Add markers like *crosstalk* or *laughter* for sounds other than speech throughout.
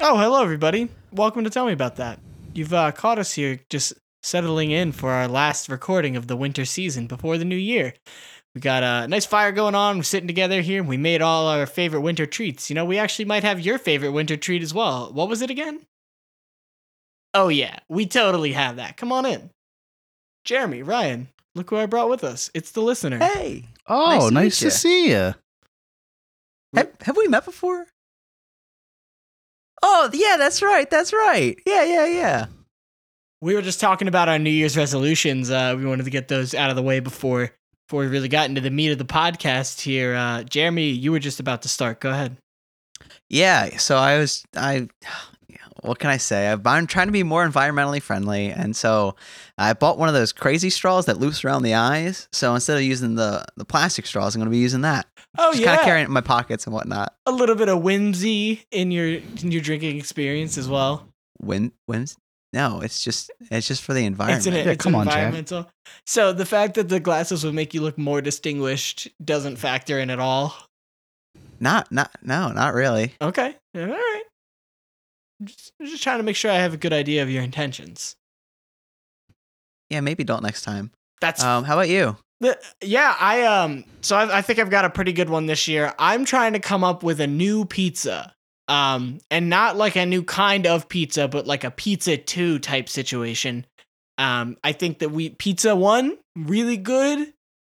Oh, hello, everybody. Welcome to Tell Me About That. You've uh, caught us here just settling in for our last recording of the winter season before the new year. We got a nice fire going on. We're sitting together here. We made all our favorite winter treats. You know, we actually might have your favorite winter treat as well. What was it again? Oh, yeah, we totally have that. Come on in. Jeremy, Ryan, look who I brought with us. It's the listener. Hey, Oh, Nice to nice meet to, see you. have, have we met before? Oh, yeah, that's right. That's right. Yeah, yeah, yeah. We were just talking about our New Year's resolutions. Uh, we wanted to get those out of the way before before we really got into the meat of the podcast here. Uh, Jeremy, you were just about to start. Go ahead. Yeah, so I was I what can I say? I've- I'm trying to be more environmentally friendly, and so I bought one of those crazy straws that loops around the eyes. So instead of using the the plastic straws, I'm going to be using that. Oh Just yeah, kind of carrying it in my pockets and whatnot. a little bit of whimsy in your in your drinking experience as well. When when's no, it's just it's just for the environment. It's an, Yeah, it's come on, Jack. environmental. So the fact that the glasses would make you look more distinguished doesn't factor in at all. not not no, not really. Okay, all right. Just, just trying to make sure I have a good idea of your intentions. Yeah, maybe don't next time. That's Um, how about you? The, yeah, I um. So I, I think I've got a pretty good one this year. I'm trying to come up with a new pizza, um, and not like a new kind of pizza, but like a pizza two type situation. Um, I think that we pizza one really good.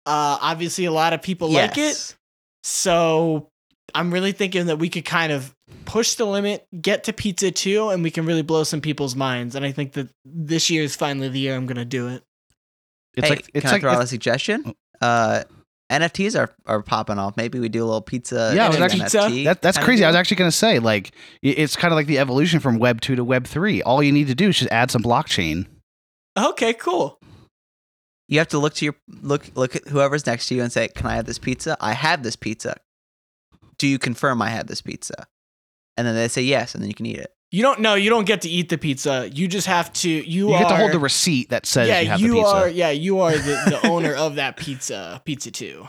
Uh, obviously a lot of people like it, so I'm really thinking that we could kind of push the limit, get to pizza two, and we can really blow some people's minds. And I think that this year is finally the year I'm gonna do it. It's hey, like it's can like I throw out a it's- suggestion? Uh, NFTs are, are popping off. Maybe we do a little pizza. Yeah, was actually- Pizza? NFT that, that's crazy. I was actually gonna say like it's kind of like the evolution from Web two to Web three. All you need to do is just add some blockchain. Okay, cool. You have to look to your look look at whoever's next to you and say, "Can I have this pizza? I have this pizza. Do you confirm I have this pizza?" And then they say yes, and then you can eat it. You don't know. You don't get to eat the pizza. You just have to. You, You, are. get to hold the receipt that says yeah, you have you the pizza. are. Yeah, you are the, the owner of that pizza. Pizza two.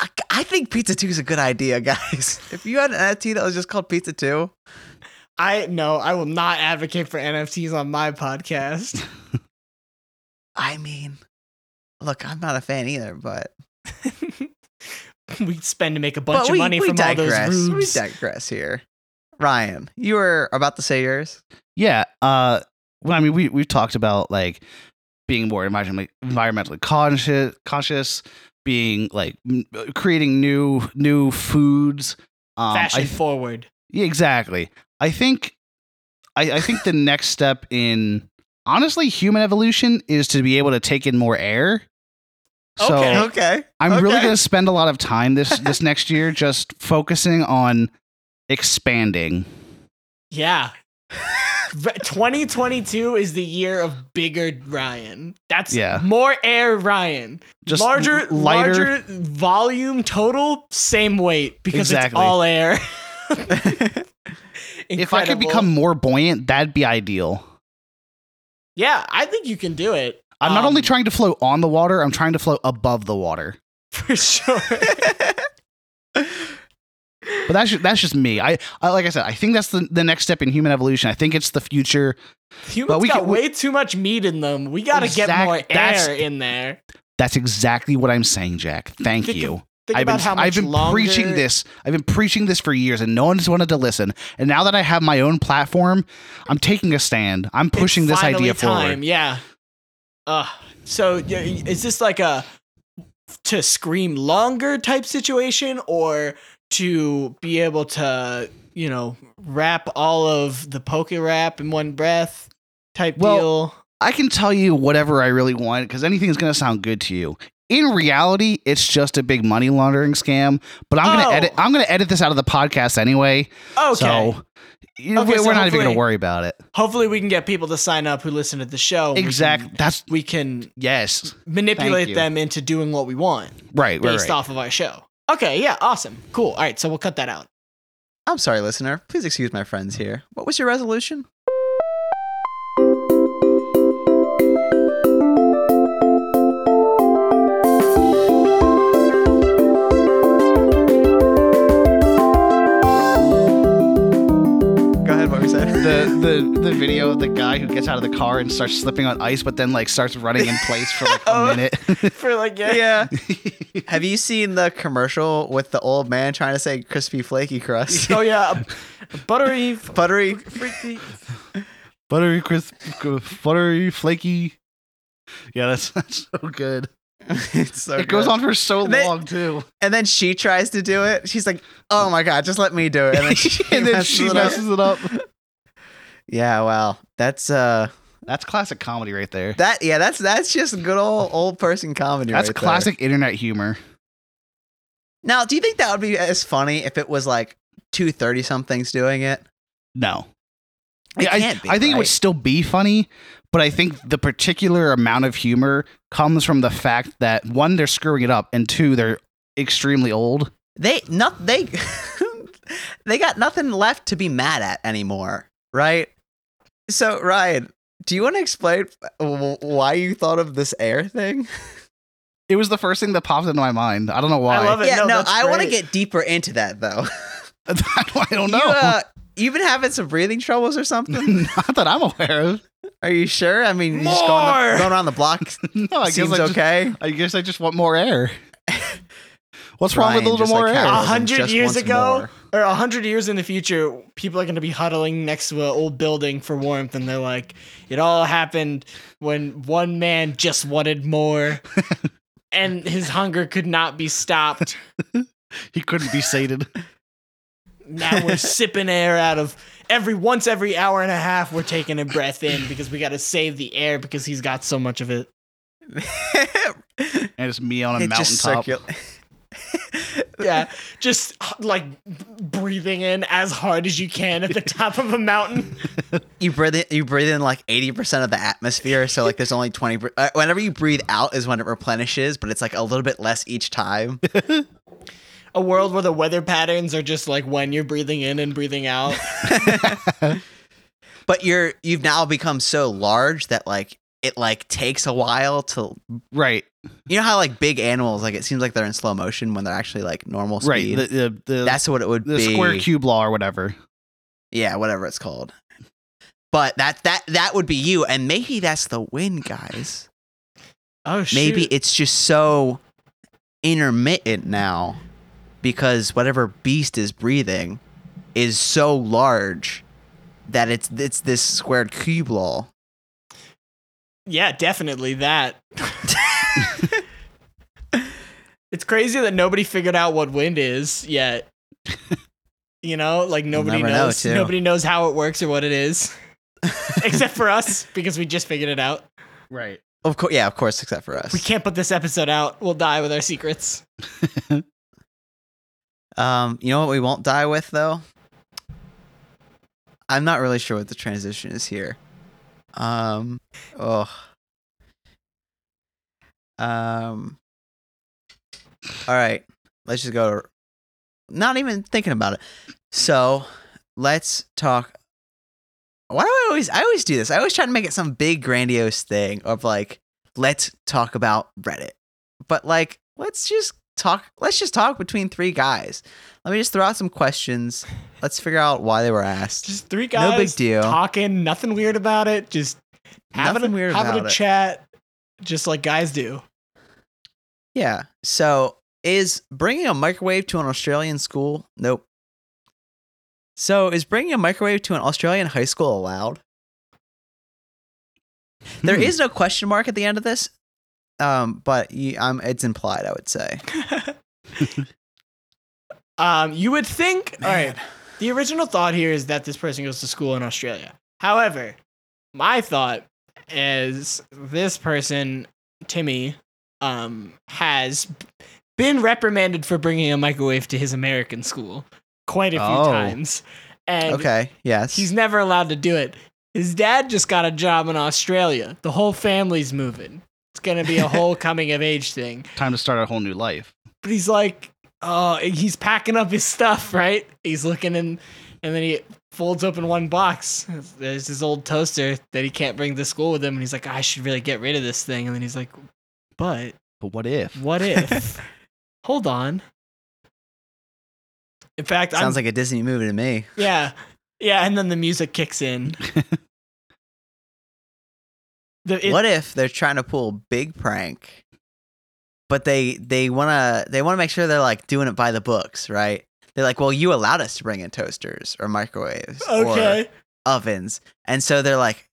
I, I think Pizza Two is a good idea, guys. *laughs* if you had an NFT that was just called Pizza Two, I no. I will not advocate for NFTs on my podcast. *laughs* I mean, look, I'm not a fan either, but *laughs* we spend to make a bunch but of money from digress. all those We rubes. digress here. Ryan, you were about to say yours. Yeah. Uh, well, I mean, we we've talked about like being more environmentally environmentally conscious, conscious, being like creating new new foods. Um, Fashion I, forward. Yeah, exactly. I think I, I think the next step in honestly human evolution is to be able to take in more air. So Okay. Okay. I'm really going to spend a lot of time this this next year just focusing on expanding. Yeah. 2022 is the year of bigger Ryan. That's Yeah. more air Ryan. Just larger, lighter. larger volume total, same weight because it's all air. *laughs* If I could become more buoyant, that'd be ideal. yeah, I think you can do it. I'm not Um, only trying to float on the water, I'm trying to float above the water. *laughs* for sure. *laughs* But that's ju- that's just me. I, I like I said, I think that's the, the next step in human evolution. I think it's the future. Humans we got can- we- way too much meat in them. We got to get more air in there. That's exactly what I'm saying, Jack. Thank Think of- you. Think I've about been how much I've been longer... preaching this. I've been preaching this for years, and no one's wanted to listen. And now that I have my own platform, I'm taking a stand. I'm pushing this idea time. forward. Yeah. Uh, so is this like a to scream longer type situation, or to be able to you know wrap all of the PokéRap in one breath type Well, deal? I can tell you whatever I really want because anything is going to sound good to you. In reality, it's just a big money laundering scam. But I'm Oh. gonna edit. Oh. I'm gonna edit this out of the podcast anyway. Okay. So you know, Okay, we're so we're not even gonna worry about it. Hopefully, we can get people to sign up who listen to the show. and we can- Exactly. That's We can yes. manipulate them into doing what we want Right. Right. based right. off of our show. Okay, yeah, awesome. Cool. All right, so we'll cut that out. I'm sorry, listener. Please excuse my friends here. What was your resolution? The the the video of the guy who gets out of the car and starts slipping on ice, but then like starts running in place for like a *laughs* Oh. minute. *laughs* For like yeah. yeah. *laughs* Have you seen the commercial with the old man trying to say crispy flaky crust? Oh yeah, buttery, Buttery. freaky. buttery crisp, buttery flaky. Yeah, that's that's so good. it's so it goes on for so They- long too, And then she tries to do it. She's like, "Oh my god, just let me do it." And then she, and then messes she it up. messes it up. Yeah, well, that's uh, That's classic comedy right there. that yeah, that's that's just good old old person comedy. That's right there. classic internet humor. Now, do you think that would be as funny if it was like two thirty somethings doing it? No, It Yeah, I, can't be, I think it would still be funny, but I think the particular amount of humor comes from the fact that one, they're screwing it up, and two, they're extremely old. They not they *laughs* they got nothing left to be mad at anymore, right? So Ryan, do you want to explain why you thought of this air thing? *laughs* It was the first thing that popped into my mind. I don't know why. I love it. yeah, no, no, I want to get deeper into that though. *laughs* *laughs* I don't know. You, uh, you've been having some breathing troubles or something? Not that I'm aware of. Are you sure? I mean, you just going, the- More! going around the block No, I guess seems I just, okay. I guess I just want more air. What's wrong with a little more like air? A hundred years ago, more. or a hundred years in the future, people are going to be huddling next to an old building for warmth, and they're like, "It all happened when one man just wanted more, *laughs* and his hunger could not be stopped. *laughs* He couldn't be sated. Now we're *laughs* sipping air out of every once every hour and a half. We're taking a breath in because we got to save the air because he's got so much of it. And it's me on a it just mountaintop. circul- Yeah, just like breathing in as hard as you can at the top of a mountain. *laughs* you breathe in, you breathe in like 80% of the atmosphere so like there's only 20 br- uh, whenever you breathe out is when it replenishes but it's like a little bit less each time *laughs* a world where the weather patterns are just like when you're breathing in and breathing out. *laughs* but you're you've now become so large that like it like takes a while to Right, you know how like big animals like it seems like they're in slow motion when they're actually like normal right. speed The the the, that's what it would the be square cube law or whatever. yeah whatever it's called but that that that would be you and maybe that's the win guys Oh shit. maybe it's just so intermittent now because whatever beast is breathing is so large that it's it's this squared cube law. yeah, definitely that. *laughs* it's crazy that nobody figured out what wind is yet. *laughs* You know, like nobody never know, knows. nobody knows how it works or what it is, *laughs* except for us because we just figured it out. Right. Of course, yeah, of course, except for us. We can't put this episode out. We'll die with our secrets. *laughs* Um, you know what we won't die with though? I'm not really sure what the transition is here. Um, oh. Um. All right, let's just go. Not even thinking about it. So, let's talk. Why do I always? I always do this. I always try to make it some big grandiose thing of like, let's talk about Reddit. But like, let's just talk. Let's just talk between three guys. Let me just throw out some questions. Let's figure out why they were asked. Just three guys No big deal. talking, nothing weird about it. Just having Nothing a, weird having about a it. chat, just like guys do. Yeah. So, is bringing a microwave to an Australian school? Nope. So, is bringing a microwave to an Australian high school allowed? There Hmm. is no question mark at the end of this, um, but you, um, it's implied. I would say. *laughs* um, you would think. All right. The original thought here is that this person goes to school in Australia. However, my thought is this person, Timmy, um, has been reprimanded for bringing a microwave to his American school quite a few Oh. times, and Okay. Yes. he's never allowed to do it. His dad just got a job in Australia. The whole family's moving. It's gonna be a *laughs* whole coming of age thing. Time to start a whole new life. But he's like, oh, he's packing up his stuff, right? He's looking in, and then he folds open one box. There's his old toaster that he can't bring to school with him, and he's like, I should really get rid of this thing. And then he's like, but But what if? what if? *laughs* Hold on. In fact, Sounds I'm, like a Disney movie to me. yeah. Yeah, and then the music kicks in. *laughs* The, it- what if they're trying to pull a big prank, but they they wanna they wanna make sure they're like doing it by the books, right? They're like, well, you allowed us to bring in toasters or microwaves Okay. or ovens, and so they're like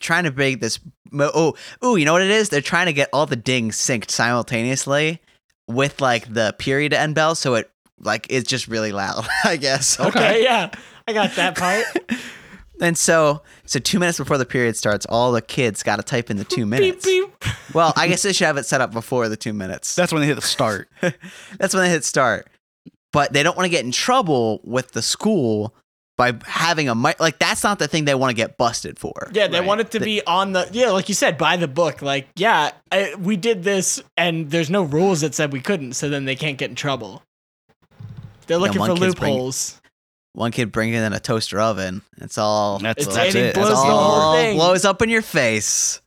trying to bring this. mo- Oh, oh, you know what it is? They're trying to get all the dings synced simultaneously with like the period end bell, so it like it's just really loud. *laughs* I guess. Okay. *laughs* Yeah. I got that part. *laughs* And so, so two minutes before the period starts, all the kids got to type in the two minutes. beep beep. Well, I guess they should have it set up before the two minutes. That's when they hit the start. That's when they hit start. But they don't want to get in trouble with the school by having a mic. Like that's not the thing they want to get busted for. Yeah, they Right. want it to be on the yeah, like you said, by the book. Like, yeah, I, we did this, and there's no rules that said we couldn't, so then they can't get in trouble. They're looking one for kid's bring- loopholes. One kid bringing in a toaster oven. It's all. That's, It's- that's and it. blows it's all blows up in your face.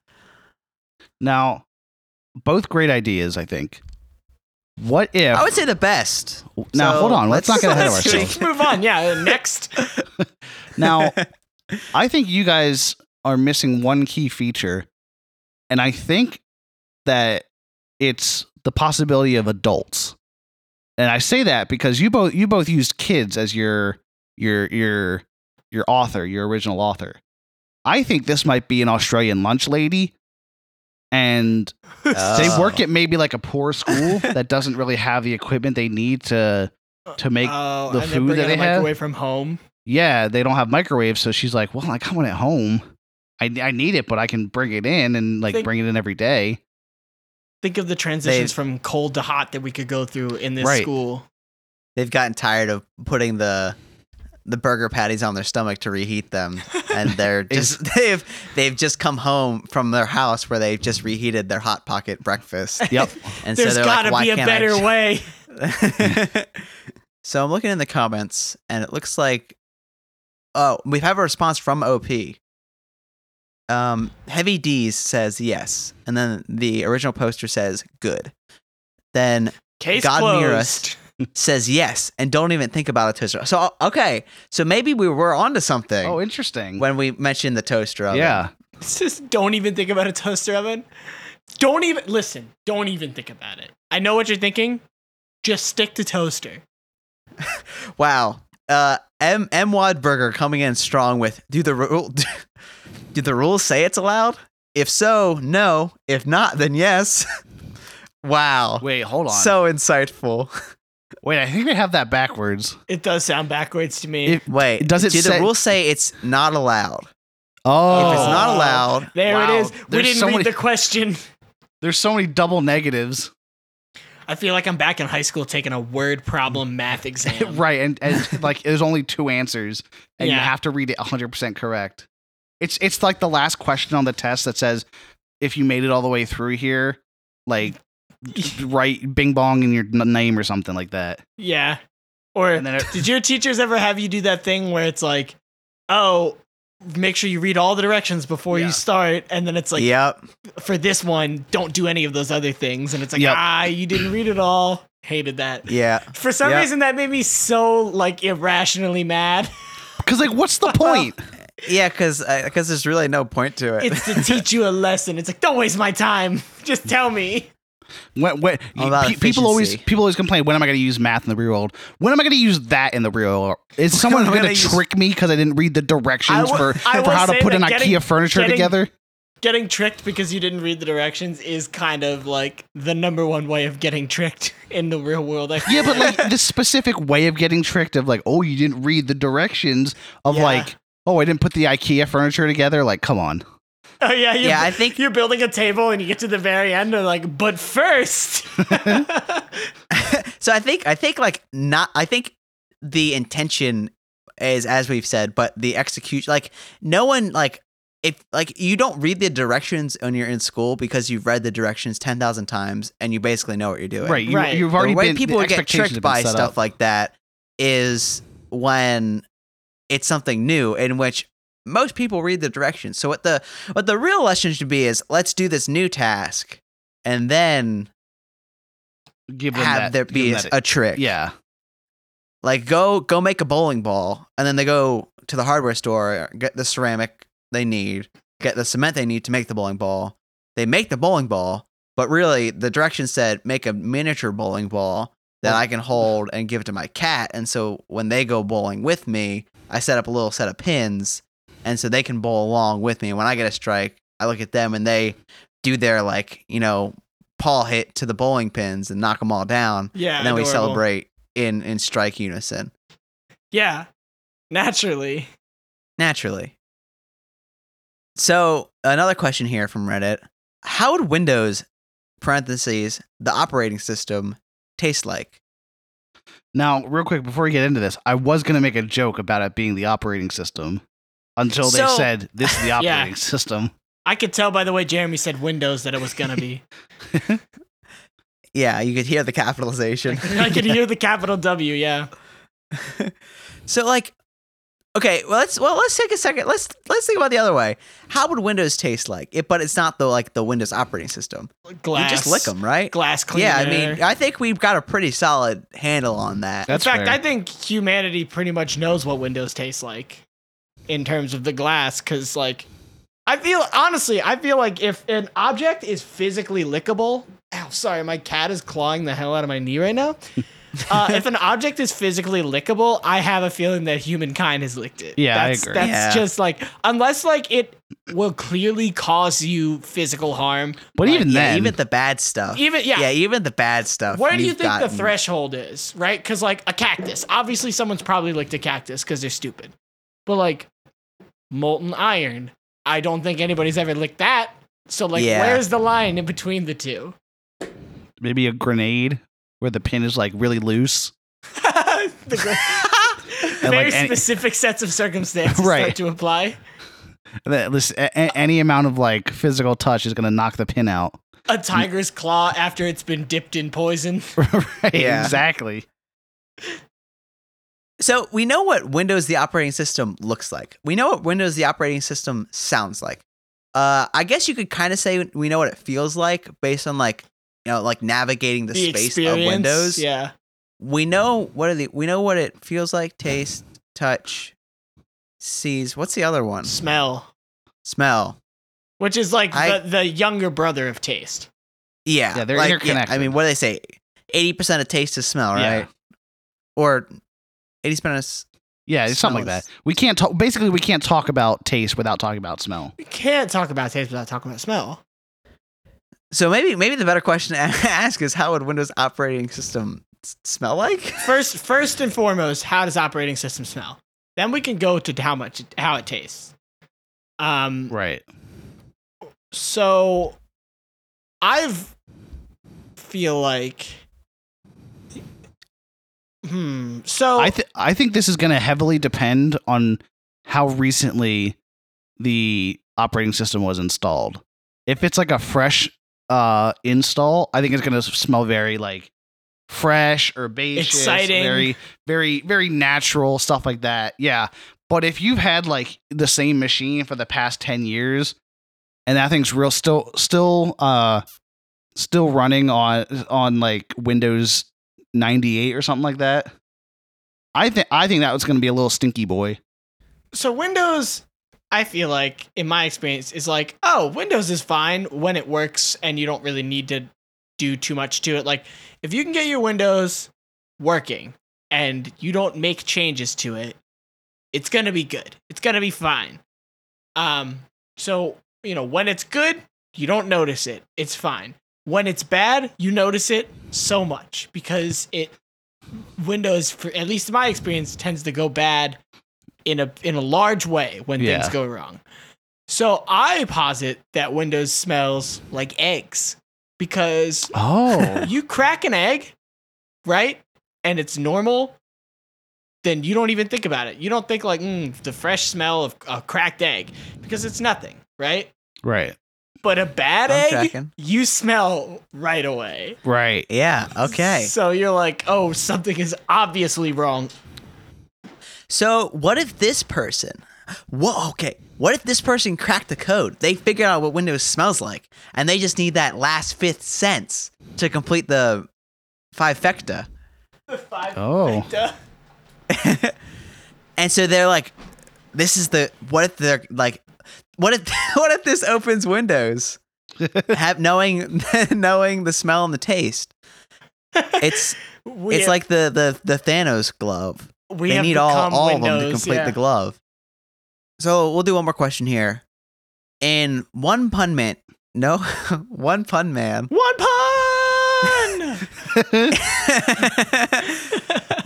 Now, both great ideas, I think. What if? I would say the best. now, so hold on. Let's, not get ahead of *laughs* Let's ourselves. move on. Yeah, *laughs* next. *laughs* Now, I think you guys are missing one key feature, and I think that it's the possibility of adults. And I say that because you both you both used kids as your your your your author, your original author. I think this might be an Australian lunch lady, and they Oh. work at maybe like a poor school *laughs* that doesn't really have the equipment they need to to make Oh, the and food that they a have? microwave from home. yeah, they don't have microwaves, so she's like, "Well, I got one at home. I I need it, but I can bring it in and like Think- bring it in every day." Think of the transitions from cold to hot that we could go through in this Right. school. They've gotten tired of putting the the burger patties on their stomach to reheat them, and *laughs* they're just *laughs* they've they've just come home from their house where they've just reheated their hot pocket breakfast. *laughs* Yep. And There's so got to like, be a better ch-" way. so I'm looking in the comments, and it looks like oh we have a response from OP. Um, Heavy D's says yes, and then the original poster says good. Then Case God closed. nearest. Says yes, and don't even think about a toaster. So okay, so maybe we were onto something Oh, interesting. when we mentioned the toaster oven. yeah. It's *laughs* just don't even think about a toaster oven. Don't even listen. Don't even think about it. I know what you're thinking. Just stick to toaster. *laughs* Wow. Uh, M M Wad Burger coming in strong with do the rule *laughs* do the rules say it's allowed? If so, no. If not, then yes. wow. Wait, hold on. So insightful. Wait, I think they have that backwards. It does sound backwards to me. If- Wait, Does it do say- the rules say it's not allowed? oh, If it's not allowed, there wow. it is. We didn't so read many- the question. there's so many double negatives. I feel like I'm back in high school taking a word problem math *laughs* exam. right, and, and *laughs* like there's only two answers, and you have to read it 100 percent correct. It's it's like the last question on the test that says if you made it all the way through here, like *laughs* write Bing Bong in your name or something like that. Yeah. Or And then it- did your teachers ever have you do that thing where it's like, oh, make sure you read all the directions before Yeah. you start, and then it's like, yep. for this one, don't do any of those other things, and it's like, Yep. ah, you didn't read it all. Hated that. Yeah. For some Yep. reason, that made me so like irrationally mad. *laughs* Because like, what's the point? Yeah, because because there's really no point to it. It's to *laughs* teach you a lesson. It's like, don't waste my time. Just tell me. When, when, about pe- people always people always complain. When am I going to use math in the real world? When am I going to use that in the real world? Is *laughs* someone going to gonna use- trick me because I didn't read the directions I for, for how to put an that IKEA furniture getting- together? Getting tricked because you didn't read the directions is kind of like the number one way of getting tricked *laughs* in the real world. I Yeah, but like the specific way of getting tricked of like, oh, you didn't read the directions of Yeah. like, oh, I didn't put the IKEA furniture together. Like, come on. *laughs* oh yeah, you're, Yeah, I think- you're building a table and you get to the very end and like, but first, *laughs* so I think I think like not I think the intention is as we've said, but the execution like no one like if like you don't read the directions when you're in school because you've read the directions ten thousand times and you basically know what you're doing. Right. You, Right. You've The already way been, people the get tricked by stuff up. like that is when it's something new in which most people read the directions. So what the what the real lesson should be is let's do this new task and then give them have that, there be a, that- trick. yeah. Like go go make a bowling ball and then they go to the hardware store, get the ceramic they need, get the cement they need to make the bowling ball. They make the bowling ball, but really the directions said make a miniature bowling ball that I can hold and give to my cat. And so when they go bowling with me, I set up a little set of pins, and so they can bowl along with me. And when I get a strike, I look at them and they do their like you know paw hit to the bowling pins and knock them all down, Yeah. and then we celebrate in in strike unison Yeah. Naturally. naturally. So another question here from Reddit: How would Windows (parentheses the operating system) taste like? Now, real quick before we get into this, I was gonna make a joke about it being the operating system until they So- said this is the *laughs* Yeah. operating system. I could tell by the way Jeremy said Windows that it was gonna be. *laughs* Yeah, you could hear the capitalization. *laughs* I could hear the capital W. Yeah. So like okay, well let's well let's take a second. Let's let's think about the other way. How would Windows taste like? It, but it's not the like the Windows operating system. Glass. You just lick them, right? Glass cleaner. Yeah, I mean, I think we've got a pretty solid handle on that. That's in fact, fair. I think humanity pretty much knows what Windows tastes like in terms of the glass. Because, like, I feel honestly, I feel like if an object is physically lickable, ow, sorry, my cat is clawing the hell out of my knee right now. *laughs* Uh, if an object is physically lickable, I have a feeling that humankind has licked it. Yeah, I that's, agree. That's Yeah. just like unless like it will clearly cause you physical harm. But like, even yeah, then, even the bad stuff. Even yeah, yeah, even the bad stuff. where do you you've think the threshold is, right? Because like a cactus, obviously someone's probably licked a cactus because they're stupid. But like molten iron, I don't think anybody's ever licked that. So like, Yeah. where's the line in between the two? maybe a grenade where the pin is like really loose. *laughs* The gr- *laughs* And, Very like, any- specific sets of circumstances Right. start to apply. That listen, a- a- any amount of like physical touch is gonna knock the pin out. A tiger's claw after it's been dipped in poison. *laughs* right? Yeah. Exactly. So we know what Windows the operating system looks like. We know what Windows the operating system sounds like. Uh, I guess you could kind of say we know what it feels like based on like you know like navigating the, The space experience. of Windows. Yeah. We know what are the we know what it feels like. Taste, touch, sees. What's the other one? Smell. Smell. Which is like I- the, the younger brother of taste. Yeah, Yeah, they're like, I mean, what do they say? Eighty percent of taste is smell, right? Yeah. Or eighty percent of Yeah, it's something like that. We can't talk. Basically, we can't talk about taste without talking about smell. We can't talk about taste without talking about smell. So maybe maybe the better question to *laughs* ask is how would Windows operating system s- smell like? *laughs* First, first and foremost, how does operating system smell? Then we can go to how much how it tastes. Um, Right. so I've feel like, hmm. So I th- I think this is going to heavily depend on how recently the operating system was installed. If it's like a fresh uh install, I think it's going to smell very like fresh, herbaceous, Exciting. very very very natural stuff like that. Yeah. But if you've had like the same machine for the past 10 years and that thing's real still still uh still running on on like Windows 98 or something like that. I think I think that was going to be a little stinky boy. so Windows, I feel like in my experience is like, oh, Windows is fine when it works and you don't really need to do too much to it. Like if you can get your Windows working and you don't make changes to it, it's gonna be good. It's gonna be fine. Um, so you know when it's good, you don't notice it. It's fine. When it's bad, you notice it so much because it Windows, for at least in my experience, tends to go bad in a in a large way when things go wrong. So I posit that Windows smells like eggs because Oh. *laughs* you crack an egg, right? And it's normal, then you don't even think about it. You don't think like mm, the fresh smell of a cracked egg because it's nothing, right? right. But a bad I'm egg, tracking. you smell right away. Right. Yeah. Okay. So you're like, oh, something is obviously wrong. So what if this person? Whoa. Okay. What if this person cracked the code? They figured out what Windows smells like, and they just need that last fifth sense to complete the five fecta. The five Oh. fecta. *laughs* and so they're like, this is the what if they're like what if *laughs* what if this opens windows have knowing *laughs* knowing the smell and the taste it's *laughs* We it's have- like the the the Thanos glove we they need all all of them to complete yeah. the glove so we'll do one more question here in one pun man no one pun man One pun.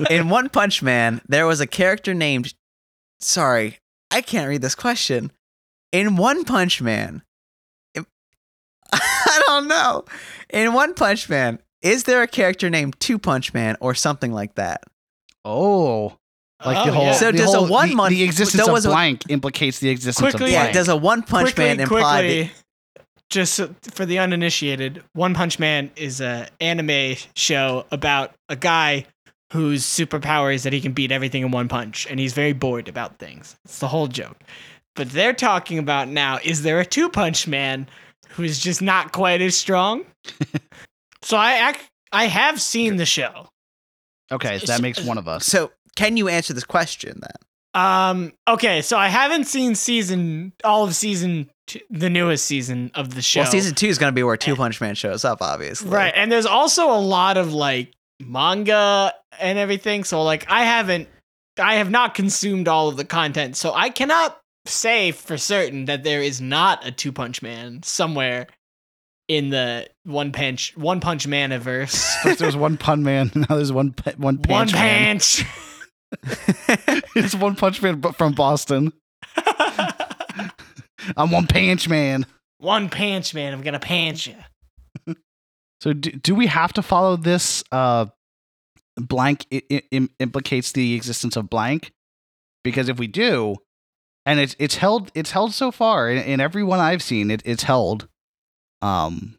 in One Punch Man, there was a character named. Sorry, I can't read this question. In One Punch Man, im- *laughs* I don't know. In One Punch Man, is there a character named Two Punch Man or something like that? Oh, like Oh, the whole. yeah. So the does a whole- one the, month- the existence there was of a- blank implicates the existence Quickly- of Yeah, blank. does a One Punch quickly, Man imply that? quickly, just for the uninitiated, One Punch Man is a anime show about a guy whose superpower is that he can beat everything in one punch, and he's very bored about things. It's the whole joke. But they're talking about now: is there a Two Punch Man who's just not quite as strong? *laughs* so I ac- I have seen the show. okay, so that makes one of us. So, can you answer this question then? Um. Okay. So I haven't seen season all of season two, the newest season of the show. Well, season two is going to be where Two Punch Man shows up, obviously. Right. And there's also a lot of like manga and everything. So like I haven't I have not consumed all of the content. So I cannot say for certain that there is not a two punch man somewhere in the one punch one punch maniverse. *laughs* First there was one pun man, *laughs* now there's one pa- one one punch man. punch. *laughs* it's one punch man, but from Boston. I'm one punch man. one punch man. I'm gonna punch you. So do, do we have to follow this? Uh, blank i- i- im- implicates the existence of blank, because if we do, and it's it's held it's held so far in, in every one I've seen, it, it's held. Um,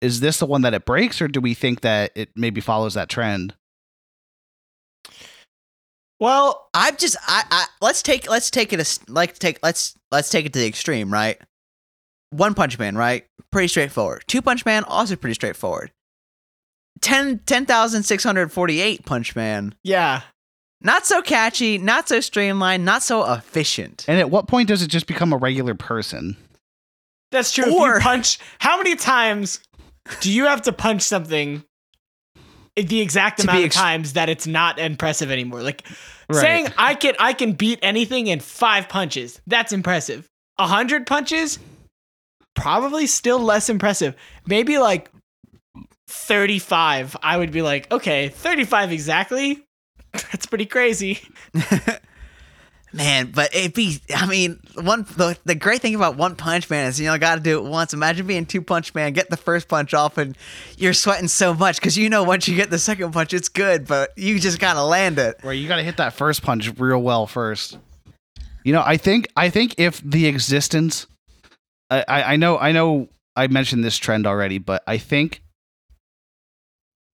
is this the one that it breaks, or do we think that it maybe follows that trend? Well, I'm just I, I let's take let's take it a s- like take let's let's take it to the extreme, right? One Punch Man, right? Pretty straightforward. Two Punch Man also pretty straightforward. 10 10,648 Punch Man. yeah. Not so catchy, not so streamlined, not so efficient. And at what point does it just become a regular person? That's true. If Or- you punch, how many times do you have to punch something the exact amount be of times that it's not impressive anymore? Like Right. saying I can I can beat anything in five punches. That's impressive. A hundred punches, probably still less impressive. Maybe like thirty-five. I would be like, okay, thirty-five exactly. *laughs* That's pretty crazy. *laughs* Man, but it be I mean, one the, the great thing about One Punch Man is you know got to do it once. Imagine being Two Punch Man, get the first punch off and you're sweating so much cuz you know once you get the second punch it's good, but you just got to land it. where you got to hit that first punch real well first. You know, I think I think if the existence, I I, I know I know I mentioned this trend already, but I think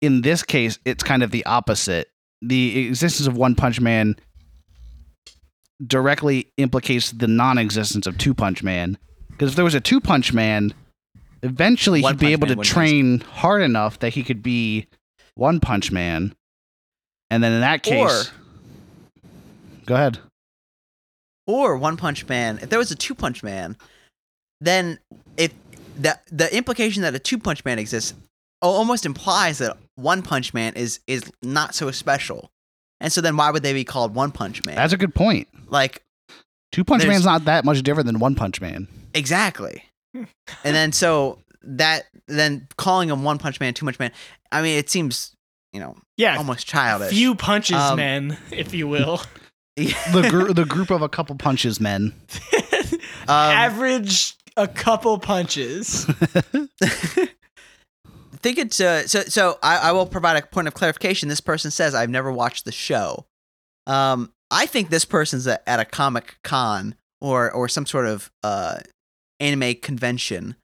in this case it's kind of the opposite. The existence of One Punch Man directly implicates the non-existence of Two Punch Man. Because if there was a Two Punch Man, eventually One he'd be able Man to train hard enough that he could be One Punch Man. And then in that case, go ahead. or One Punch Man, if there was a Two Punch Man, then if the the implication that a Two Punch Man exists almost implies that One Punch Man is is not so special. And so then why would they be called One Punch Man? That's a good point. like Two Punch There's- Man's not that much different than One Punch Man. exactly. and then so that then calling him One Punch Man, Two Punch Man, I mean it seems, you know, Yeah, almost childish. few punches, Um, man, if you will. *laughs* The gr- the group of a couple punches men. Um, *laughs* Average a couple punches. *laughs* think it's uh, so. So I, I will provide a point of clarification. This person says I've never watched the show. Um, I think this person's a, at a comic con or or some sort of uh anime convention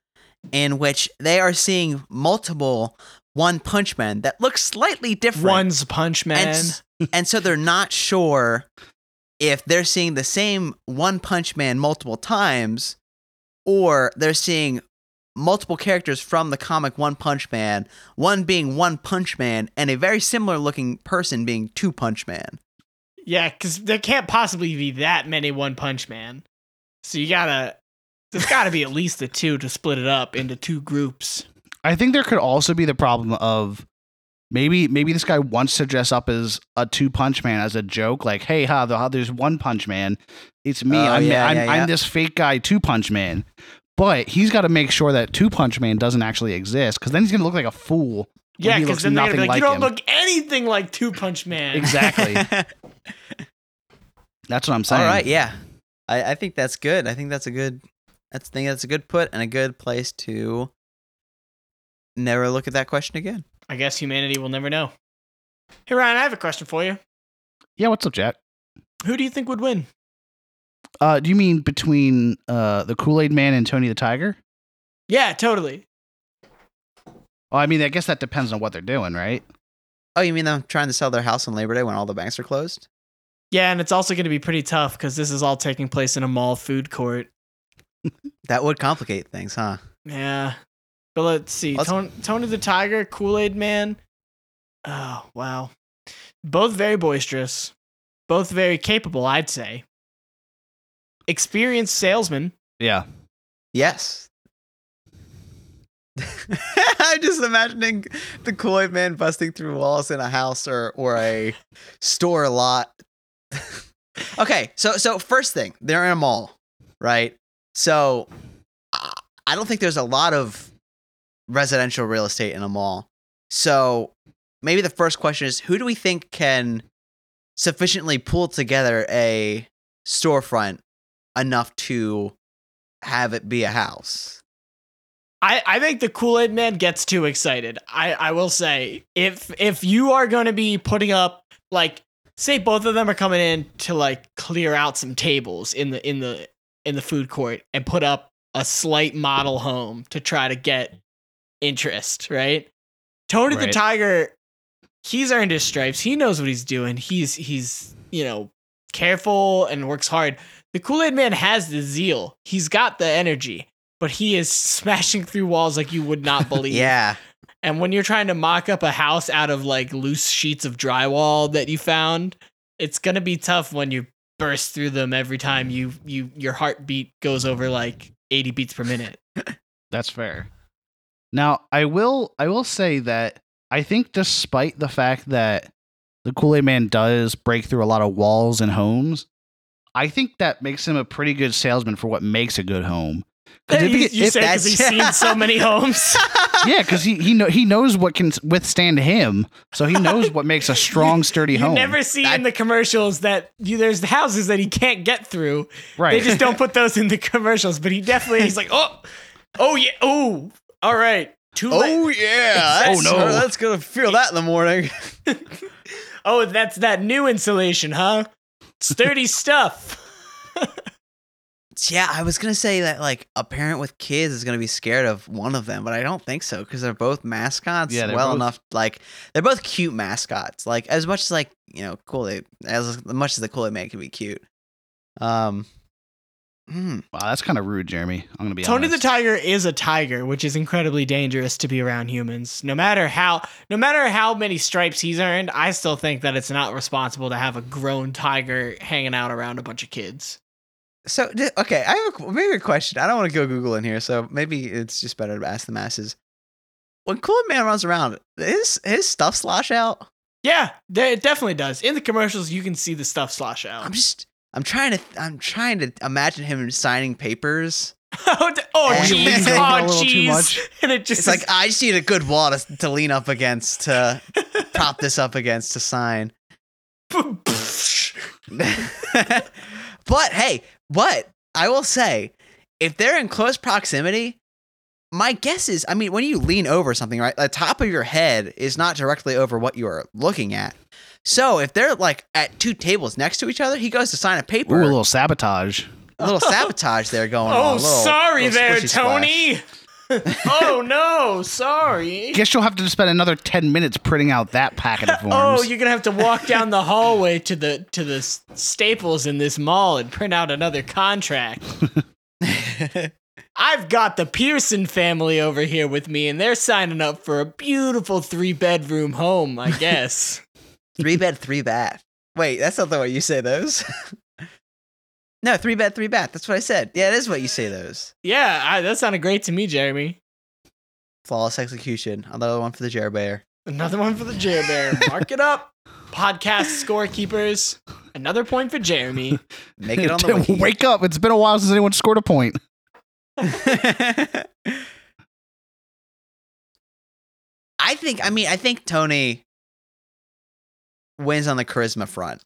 in which they are seeing multiple One Punch Men that look slightly different. One's punch and, man. s- and so they're not sure if they're seeing the same One Punch Man multiple times or they're seeing multiple characters from the comic One Punch Man, one being One Punch Man and a very similar looking person being Two Punch Man. Yeah, because there can't possibly be that many One Punch Man. So you gotta. There's gotta be at least a two to split it up into two groups. I think there could also be the problem of maybe maybe this guy wants to dress up as a two punch man as a joke, like, hey, ha, the, there's one punch man. It's me. Oh, I'm, yeah, I'm, yeah, yeah. I'm this fake guy, two punch man. But he's got to make sure that two punch man doesn't actually exist because then he's gonna look like a fool. Yeah, because then they're gonna be nothing like, you don't him." look anything like Two Punch Man. Exactly. *laughs* That's what I'm saying. All right, yeah. I, I think that's good. I think that's a good that's I think that's a good put and a good place to never look at that question again. I guess humanity will never know. Hey Ryan, I have a question for you. Yeah, what's up, Jack? Who do you think would win? Uh, do you mean between uh, the Kool Aid Man and Tony the Tiger? Yeah, totally. Well, I mean, I guess that depends on what they're doing, right? Oh, you mean them trying to sell their house on Labor Day when all the banks are closed? Yeah, and it's also going to be pretty tough because this is all taking place in a mall food court. *laughs* That would complicate things, huh? Yeah. But let's see. Let's- Tony, Tony the Tiger, Kool Aid Man. Oh, wow. Both very boisterous. Both very capable, I'd say. Experienced salesman. Yeah. Yes. *laughs* I'm just imagining the Kool-Aid man busting through walls in a house or or a store lot. *laughs* okay, so so first thing, they're in a mall, right? So I I don't think there's a lot of residential real estate in a mall. So maybe the first question is who do we think can sufficiently pull together a storefront enough to have it be a house? I, I think the Kool Aid Man gets too excited. I, I will say if if you are going to be putting up like say both of them are coming in to like clear out some tables in the in the in the food court and put up a slight model home to try to get interest, right? Tony the Tiger, he's earned his stripes. He knows what he's doing. He's he's you know careful and works hard. The Kool Aid Man has the zeal. He's got the energy, but he is smashing through walls like you would not *laughs* believe. Yeah. And when you're trying to mock up a house out of like loose sheets of drywall that you found, it's gonna be tough when you burst through them every time you you your heartbeat goes over like 80 beats per minute. *laughs* That's fair. Now, I will I will say that I think despite the fact that the Kool-Aid Man does break through a lot of walls and homes, I think that makes him a pretty good salesman for what makes a good home. 'Cause if you he- you if say because he's seen so *laughs* many homes. yeah, because he he know he knows what can withstand him, so he knows what makes a *laughs* strong, sturdy You home. never see I- in the commercials that you, there's houses that he can't get through. right? They just don't put those in the *laughs* commercials. But he definitely he's like, oh, oh yeah, oh, all right, too late. Oh yeah. Oh, no. That's gonna feel that in the morning. Oh, that's that new insulation, huh? Sturdy stuff. *laughs* Yeah, I was gonna say that like a parent with kids is gonna be scared of one of them, but I don't think so because they're both mascots. Yeah, well both- enough. Like they're both cute mascots. Like as much as like you know, cool. They as much as the Kool Aid Man can be cute. Um. Hmm. Wow, that's kind of rude, Jeremy. I'm gonna be Tony the tiger is a tiger, which is incredibly dangerous to be around humans. No matter how, no matter how many stripes he's earned, I still think that it's not responsible to have a grown tiger hanging out around a bunch of kids. So okay, I have a, maybe a question. I don't want to go Google in here, so maybe it's just better to ask the masses. When Cool Man runs around, his his stuff slosh out. Yeah, it definitely does. In the commercials, you can see the stuff slosh out. I'm just I'm trying to I'm trying to imagine him signing papers. *laughs* oh, d- oh, And- jeez. Leans over oh, a Oh, little too jeez. much. *laughs* And it just It's like I just need a good wall to, to lean up against to *laughs* prop this up against to sign. but hey, what I will say, if they're in close proximity, my guess is, I mean, when you lean over something, right, the top of your head is not directly over what you are looking at. So if they're like at two tables next to each other, he goes to sign a paper. Ooh, a little sabotage. a little sabotage there going *laughs* oh, on. oh, sorry little there. Tony. *laughs* oh no, sorry. Guess you'll have to spend another ten minutes printing out that packet of *laughs* oh, forms. Oh, you're gonna have to walk down the hallway to the to the Staples in this mall and print out another contract. I've got the Pearson family over here with me, and they're signing up for a beautiful three bedroom home. I guess. Three bed, three bath. Wait, that's not the way you say those. *laughs* no, three bed, three bath. That's what I said. Yeah, that is what you say those. Yeah, I, that sounded great to me, Jeremy. Flawless execution. Another one for the Jer Bear. Another one for the Jer Bear. *laughs* Mark it up. Podcast scorekeepers. Another point for Jeremy. *laughs* Make it on the wiki. Wake up! It's been a while since anyone scored a point. I think. I mean, I think Tony wins on the charisma front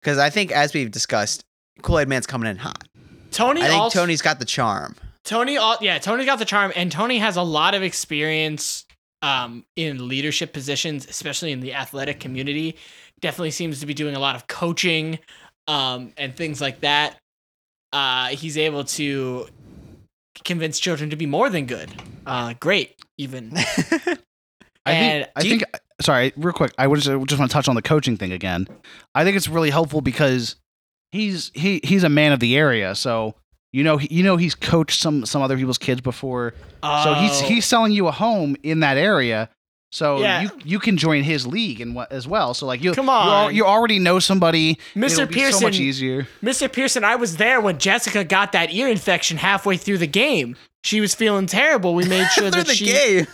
because I think, as we've discussed, Kool Aid Man's coming in hot. Tony. I think also, Tony's got the charm. Tony. Yeah, Tony's got the charm, and Tony has a lot of experience um, in leadership positions, especially in the athletic community. Definitely seems to be doing a lot of coaching um, and things like that. Uh, he's able to convince children to be more than good. Uh, great, even. I And think. I think. Sorry, real quick. I just, just want to touch on the coaching thing again. I think it's really helpful because he's he he's a man of the area, so you know you know he's coached some some other people's kids before. So he's Oh. he's selling you a home in that area. So Yeah. you you can join his league and what as well. So like you Come on. you already know somebody. Mr. Pearson. so much easier. Mr. Pearson, I was there when Jessica got that ear infection halfway through the game. She was feeling terrible. We made sure *laughs* that the she, game.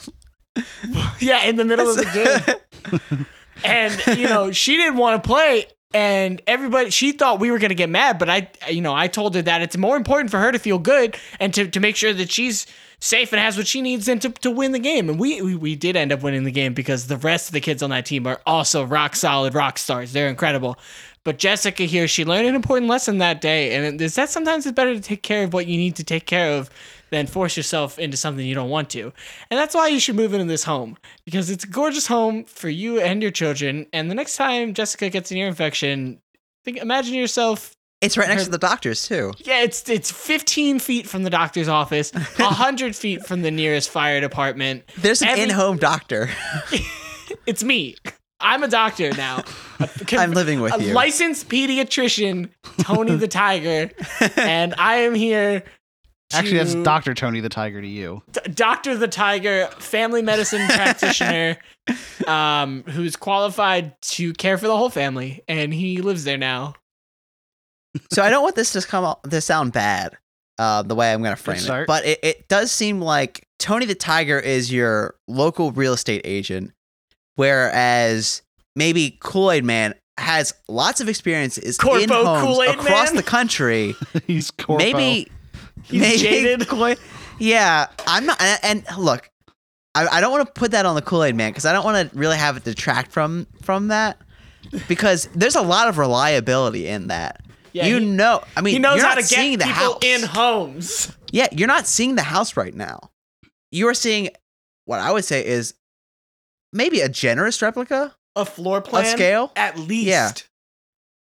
*laughs* yeah, in the middle of the game, *laughs* and you know she didn't want to play, and everybody she thought we were gonna get mad, but I, you know, I told her that it's more important for her to feel good and to, to make sure that she's safe and has what she needs and to, to win the game. And we, we we did end up winning the game because the rest of the kids on that team are also rock solid rock stars. They're incredible. But Jessica here, she learned an important lesson that day, and is that sometimes it's better to take care of what you need to take care of than force yourself into something you don't want to. And that's why you should move into this home because it's a gorgeous home for you and your children. And the next time Jessica gets an ear infection, think imagine yourself It's right next to the doctors too. yeah, it's it's 15 feet from the doctor's office, 100 *laughs* feet from the nearest fire department. There's an Every- in-home doctor. *laughs* It's me. I'm a doctor now. A *laughs* I'm living with a you. licensed pediatrician, Tony the Tiger, and I am here. To Actually, that's Doctor Tony the Tiger to you. D- Doctor the Tiger, family medicine practitioner, *laughs* um, who's qualified to care for the whole family, and he lives there now. so I don't want this to come out, to sound bad, uh, the way I'm going to frame it, but it, it does seem like Tony the Tiger is your local real estate agent, whereas maybe Kool Aid Man has lots of experiences in Corpo homes Kool-Aid across Man? the country. *laughs* He's Corpo. Maybe, He's maybe jaded. *laughs* Yeah, I'm not. And, and look, I, I don't want to put that on the Kool Aid Man because I don't want to really have it detract from from that because there's a lot of reliability in that. Yeah, you he- know, I mean, He knows you're how to seeing get the people house. in homes. Yeah, you're not seeing the house right now. You are seeing what I would say is maybe a generous replica A floor plan, of scale. at least. Yeah.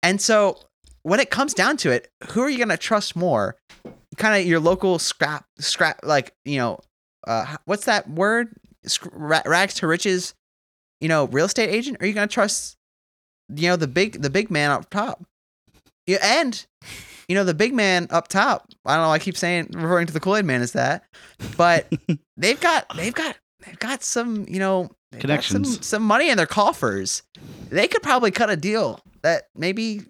And so when it comes down to it, who are you going to trust more? Kind of your local scrap, scrap, like, you know, uh, what's that word? Rags to riches, you know, real estate agent? Are you going to trust, you know, the big, the big man up top? Yeah, and, you know, the big man up top, I don't know, I keep saying, referring to the Kool Aid man as that, but *laughs* they've got, they've got, they've got some, you know, they've some, Connections. some money in their coffers. They could probably cut a deal that maybe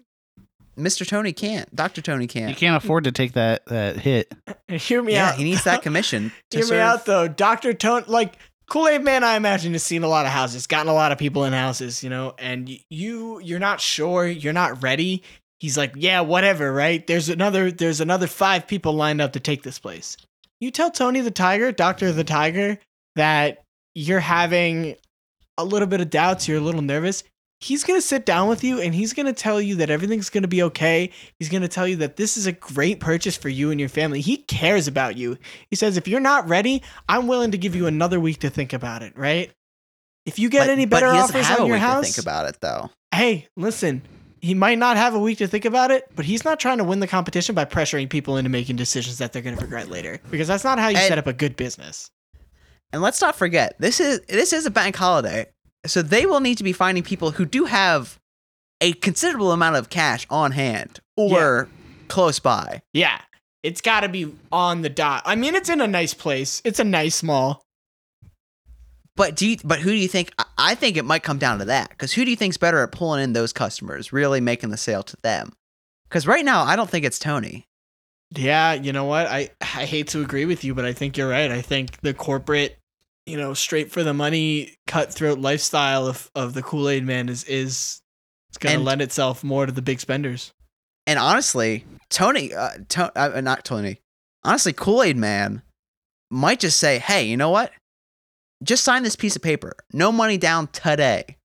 Mr. Tony can't, Dr. Tony can't. He can't afford to take that that hit. *laughs* Hear me Yeah, out. he needs that *laughs* commission to Hear serve. me out though, Doctor Tony Like Kool Aid Man, I imagine has seen a lot of houses, gotten a lot of people in houses, you know. And you, you're not sure, you're not ready. He's like, yeah, whatever, right? There's another, there's another five people lined up to take this place. You tell Tony the Tiger, Doctor the Tiger, that you're having a little bit of doubts, you're a little nervous. He's gonna sit down with you and he's gonna tell you that everything's gonna be okay. He's gonna tell you that this is a great purchase for you and your family. He cares about you. He says, if you're not ready, I'm willing to give you another week to think about it, right? If you get But- any better he offers on your to house, think about it though. hey, listen, he might not have a week to think about it, but he's not trying to win the competition by pressuring people into making decisions that they're going to regret later. Because that's not how you And- set up a good business. And let's not forget, this is this is a bank holiday. So they will need to be finding people who do have a considerable amount of cash on hand or close by. Yeah, it's got to be on the dot. I mean, it's in a nice place. It's a nice mall. But do you, but who do you think? I- I think it might come down to that because who do you think's better at pulling in those customers, really making the sale to them? Because right now, I don't think it's Tony. Yeah, you know what? I I hate to agree with you, but I think you're right. I think the corporate, you know, straight for the money, cutthroat lifestyle of, of the Kool Aid Man is is it's gonna And- lend itself more to the big spenders. And honestly, Tony, uh, to, uh, not Tony, honestly, Kool Aid Man might just say, "Hey, you know what? Just sign this piece of paper. No money down today."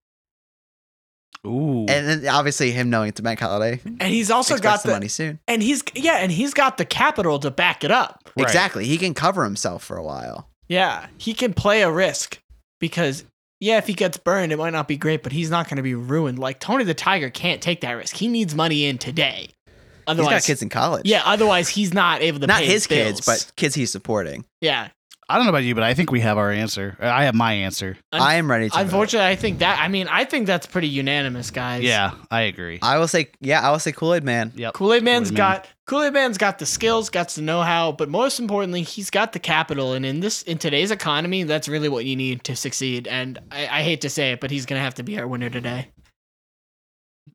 Ooh. And then obviously, him knowing it's a bank holiday, And he's also got the the, money soon. and he's yeah, and he's got the capital to back it up. Right. Exactly, he can cover himself for a while. Yeah, he can play a risk because yeah, if he gets burned, it might not be great, but he's not going to be ruined. Like Tony the Tiger can't take that risk. He needs money in today. He's Otherwise, got kids in college. yeah, otherwise he's not able to not pay his kids, but kids he's supporting. yeah. I don't know about you, but I think we have our answer. Uh, I have my answer. Un- I am ready to. vote. Unfortunately, I think that I mean I think that's pretty unanimous, guys. Yeah, I agree. I will say, yeah, I will say Kool Aid Man. Yep. Kool Aid Man's Kool-Aid Man. got Kool Aid Man's got the skills, got the know how, but most importantly, he's got the capital. And in this in today's economy, that's really what you need to succeed. And I, I hate to say it, but he's gonna have to be our winner today.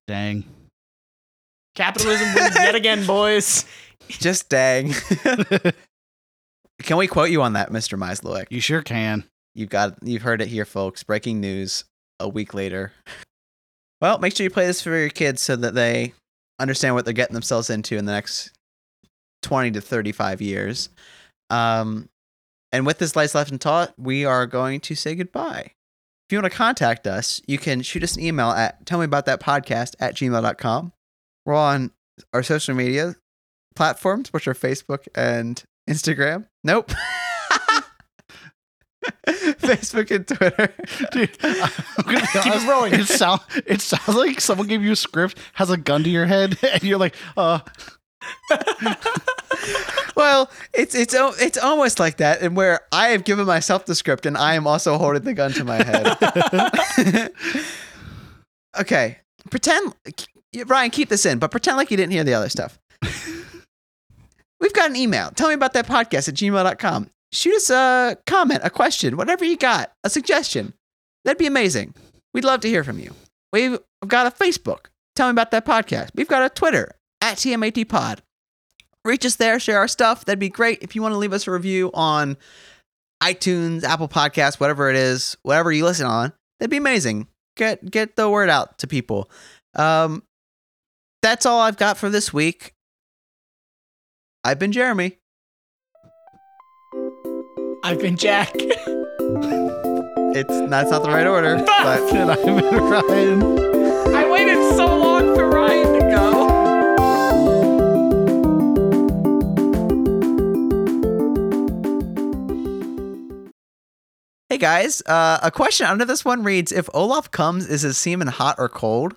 Dang. Capitalism wins yet again, *laughs* boys. Just dang. *laughs* Can we quote you on that, Mr. Mislewick? You sure can. You've got you've heard it here, folks. Breaking news a week later. Well, make sure you play this for your kids so that they understand what they're getting themselves into in the next twenty to thirty-five years. Um, and with this Lights Left and Taught, we are going to say goodbye. If you want to contact us, you can shoot us an email at tell me about that podcast at gmail.com. We're on our social media platforms, which are Facebook and Instagram. Nope. *laughs* Facebook and Twitter. *laughs* Dude, *laughs* Keep rolling. It, sound, it sounds like someone gave you a script, has a gun to your head, and you're like, uh, well, it's it's it's almost like that, and where I have given myself the script, and I am also holding the gun to my head. okay, pretend Ryan, keep this in, but pretend like you didn't hear the other stuff. We've got an email. Tell me about that podcast at gmail.com. Shoot us a comment, a question, whatever you got, a suggestion. That'd be amazing. We'd love to hear from you. We've got a Facebook. Tell me about that podcast. We've got a Twitter at TMAT Pod. Reach us there, share our stuff. That'd be great. If you want to leave us a review on iTunes, Apple Podcasts, whatever it is, whatever you listen on, that'd be amazing. Get get the word out to people. Um, that's all I've got for this week. I've been Jeremy. I've been Jack. It's that's not the right order, *laughs* but and I'm Ryan. I waited so long for Ryan to go. hey guys, uh, a question under this one reads: If Olaf comes, is his semen hot or cold?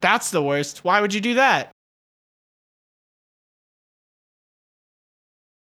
That's the worst. Why would you do that?